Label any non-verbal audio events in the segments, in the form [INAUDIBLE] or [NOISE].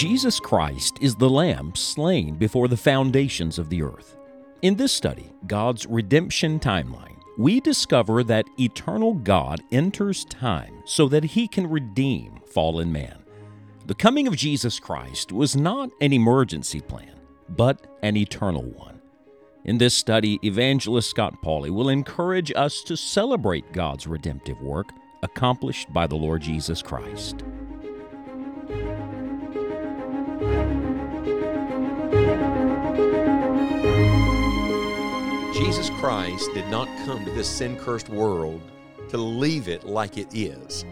Jesus Christ is the Lamb slain before the foundations of the earth. In this study, God's redemption timeline, we discover that eternal God enters time so that he can redeem fallen man. The coming of Jesus Christ was not an emergency plan, but an eternal one. In this study, evangelist Scott Pauley will encourage us to celebrate God's redemptive work accomplished by the Lord Jesus Christ. Jesus Christ did not come to this sin cursed world to leave it like it is.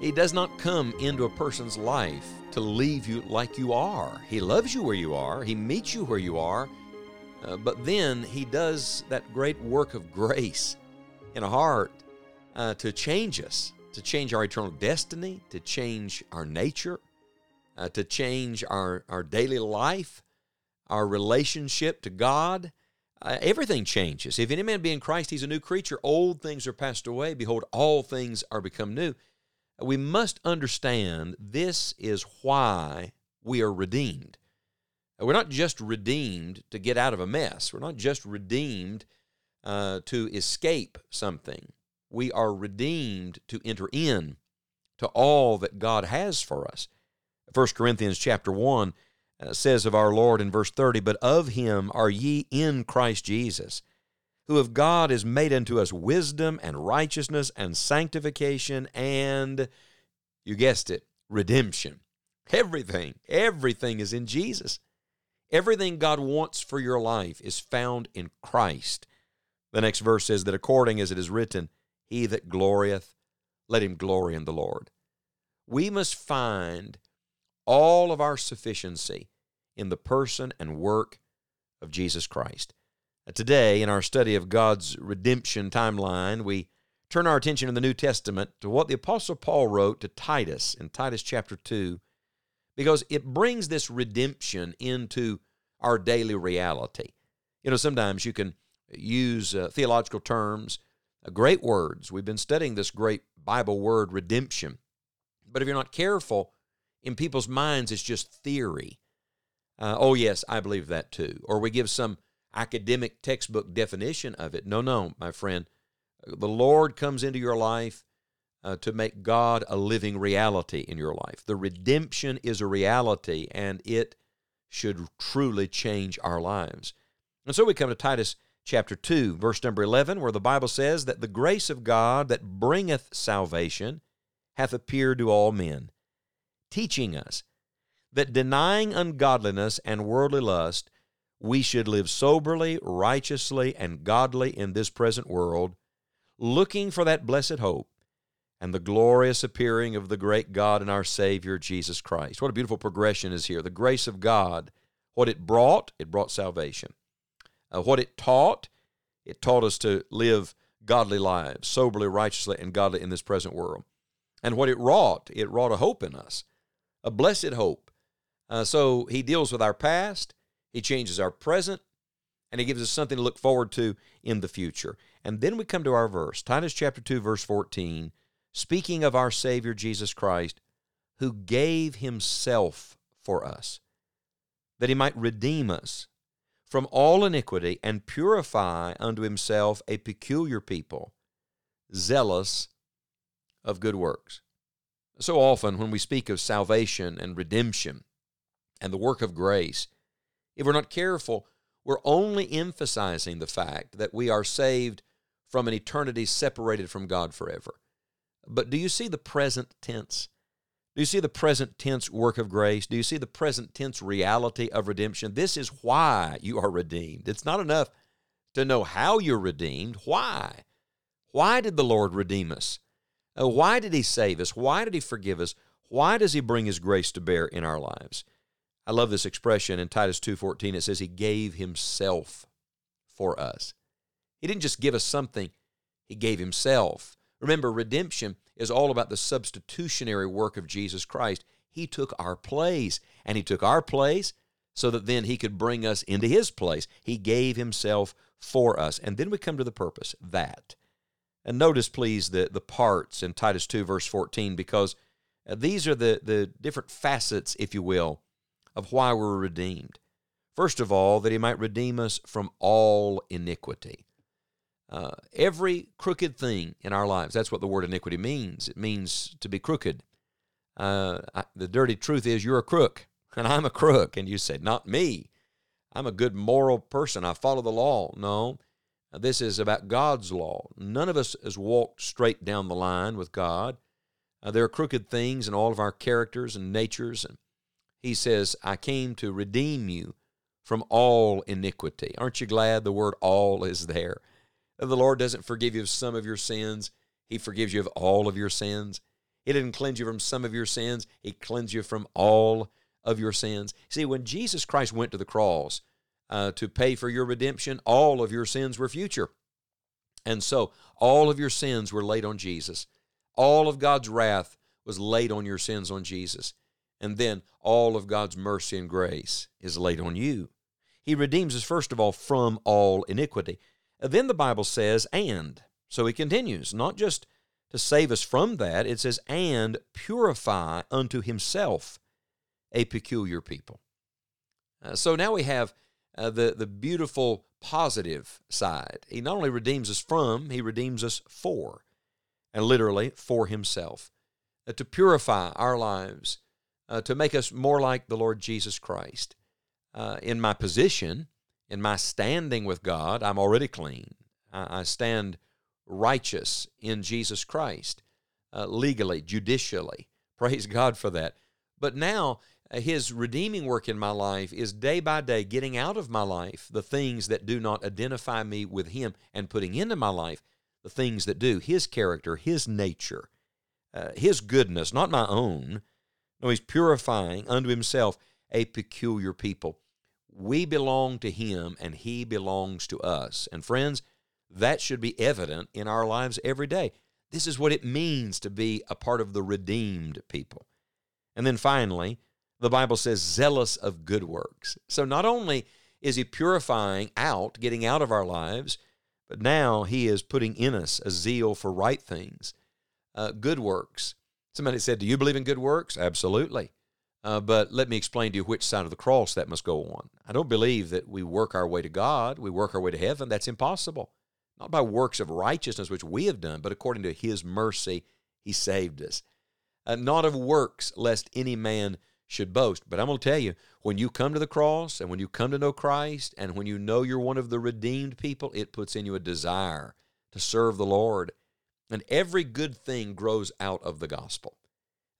He does not come into a person's life to leave you like you are. He loves you where you are, He meets you where you are, uh, but then He does that great work of grace in a heart uh, to change us, to change our eternal destiny, to change our nature, uh, to change our, our daily life, our relationship to God uh, everything changes. If any man be in Christ, he's a new creature. Old things are passed away. Behold, all things are become new. We must understand this is why we are redeemed. We're not just redeemed to get out of a mess. We're not just redeemed uh, to escape something. We are redeemed to enter in to all that God has for us. 1 Corinthians chapter 1 uh, Uh, says of our Lord in verse 30, But of him are ye in Christ Jesus, who of God is made unto us wisdom and righteousness and sanctification and, you guessed it, redemption. Everything, everything is in Jesus. Everything God wants for your life is found in Christ. The next verse says that according as it is written, He that glorieth, let him glory in the Lord. We must find all of our sufficiency in the person and work of Jesus Christ. Today, in our study of God's redemption timeline, we turn our attention in the New Testament to what the Apostle Paul wrote to Titus in Titus chapter 2, because it brings this redemption into our daily reality. You know, sometimes you can use uh, theological terms, uh, great words. We've been studying this great Bible word, redemption. But if you're not careful, in people's minds, it's just theory. Uh, oh, yes, I believe that too. Or we give some academic textbook definition of it. No, no, my friend. The Lord comes into your life uh, to make God a living reality in your life. The redemption is a reality, and it should truly change our lives. And so we come to Titus chapter 2, verse number 11, where the Bible says that the grace of God that bringeth salvation hath appeared to all men, teaching us that denying ungodliness and worldly lust, we should live soberly, righteously, and godly in this present world, looking for that blessed hope and the glorious appearing of the great God and our Savior, Jesus Christ. What a beautiful progression is here. The grace of God, what it brought, it brought salvation. Uh, what it taught, it taught us to live godly lives, soberly, righteously, and godly in this present world. And what it wrought, it wrought a hope in us, a blessed hope uh, so he deals with our past, he changes our present, and he gives us something to look forward to in the future. And then we come to our verse, Titus chapter 2, verse 14, speaking of our Savior Jesus Christ, who gave himself for us, that he might redeem us from all iniquity and purify unto himself a peculiar people, zealous of good works. So often, when we speak of salvation and redemption, and the work of grace, if we're not careful, we're only emphasizing the fact that we are saved from an eternity separated from God forever. But do you see the present tense? Do you see the present tense work of grace? Do you see the present tense reality of redemption? This is why you are redeemed. It's not enough to know how you're redeemed. Why? Why did the Lord redeem us? Uh, why did He save us? Why did He forgive us? Why does He bring His grace to bear in our lives? I love this expression in Titus 2:14 it says he gave himself for us. He didn't just give us something, he gave himself. Remember redemption is all about the substitutionary work of Jesus Christ. He took our place and he took our place so that then he could bring us into his place. He gave himself for us. And then we come to the purpose, that. And notice please the the parts in Titus 2 verse 14 because uh, these are the the different facets if you will of why we're redeemed. First of all, that he might redeem us from all iniquity. Uh, every crooked thing in our lives, that's what the word iniquity means. It means to be crooked. Uh, I, the dirty truth is, you're a crook, [LAUGHS] and I'm a crook. And you say, Not me. I'm a good moral person. I follow the law. No, this is about God's law. None of us has walked straight down the line with God. Uh, there are crooked things in all of our characters and natures. And he says, I came to redeem you from all iniquity. Aren't you glad the word all is there? The Lord doesn't forgive you of some of your sins, He forgives you of all of your sins. He didn't cleanse you from some of your sins, He cleansed you from all of your sins. See, when Jesus Christ went to the cross uh, to pay for your redemption, all of your sins were future. And so all of your sins were laid on Jesus. All of God's wrath was laid on your sins on Jesus. And then all of God's mercy and grace is laid on you. He redeems us, first of all, from all iniquity. Then the Bible says, and. So he continues, not just to save us from that, it says, and purify unto himself a peculiar people. Uh, so now we have uh, the, the beautiful positive side. He not only redeems us from, he redeems us for, and literally for himself, uh, to purify our lives, uh, to make us more like the Lord Jesus Christ. Uh, in my position, in my standing with God, I'm already clean. I, I stand righteous in Jesus Christ, uh, legally, judicially. [LAUGHS] Praise God for that. But now, uh, His redeeming work in my life is day by day getting out of my life the things that do not identify me with Him and putting into my life the things that do His character, His nature, uh, His goodness, not my own. No, He's purifying unto Himself a peculiar people. We belong to Him and He belongs to us. And friends, that should be evident in our lives every day. This is what it means to be a part of the redeemed people. And then finally, the Bible says, zealous of good works. So not only is He purifying out, getting out of our lives, but now He is putting in us a zeal for right things, uh, good works. Somebody said, Do you believe in good works? Absolutely. Uh, but let me explain to you which side of the cross that must go on. I don't believe that we work our way to God, we work our way to heaven. That's impossible. Not by works of righteousness which we have done, but according to His mercy, He saved us. Uh, not of works, lest any man should boast. But I'm going to tell you, when you come to the cross and when you come to know Christ and when you know you're one of the redeemed people, it puts in you a desire to serve the Lord. And every good thing grows out of the gospel.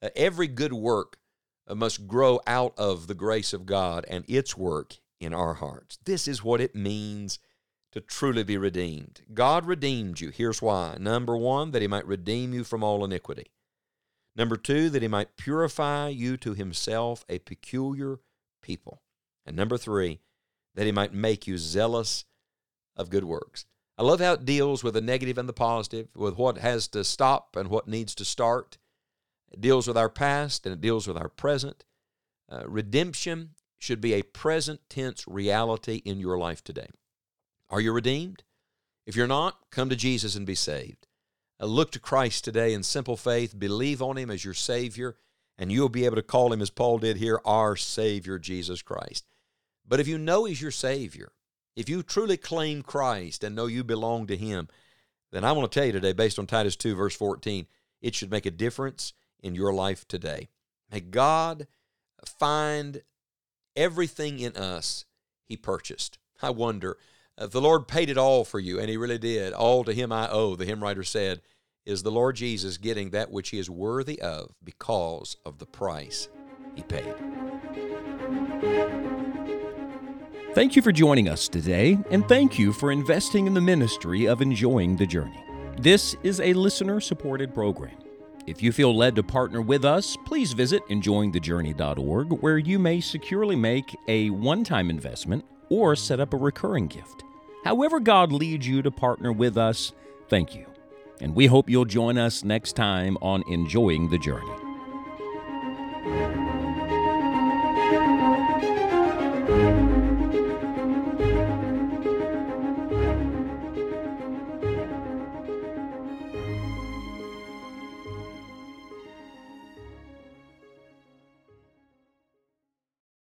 Uh, every good work uh, must grow out of the grace of God and its work in our hearts. This is what it means to truly be redeemed. God redeemed you. Here's why. Number one, that He might redeem you from all iniquity. Number two, that He might purify you to Himself a peculiar people. And number three, that He might make you zealous of good works. I love how it deals with the negative and the positive, with what has to stop and what needs to start. It deals with our past and it deals with our present. Uh, redemption should be a present tense reality in your life today. Are you redeemed? If you're not, come to Jesus and be saved. Uh, look to Christ today in simple faith, believe on Him as your Savior, and you'll be able to call Him, as Paul did here, our Savior, Jesus Christ. But if you know He's your Savior, if you truly claim Christ and know you belong to Him, then I want to tell you today, based on Titus 2, verse 14, it should make a difference in your life today. May God find everything in us He purchased. I wonder, if the Lord paid it all for you, and He really did. All to Him I owe, the hymn writer said. Is the Lord Jesus getting that which He is worthy of because of the price He paid? Thank you for joining us today, and thank you for investing in the ministry of Enjoying the Journey. This is a listener supported program. If you feel led to partner with us, please visit enjoyingthejourney.org where you may securely make a one time investment or set up a recurring gift. However, God leads you to partner with us, thank you. And we hope you'll join us next time on Enjoying the Journey.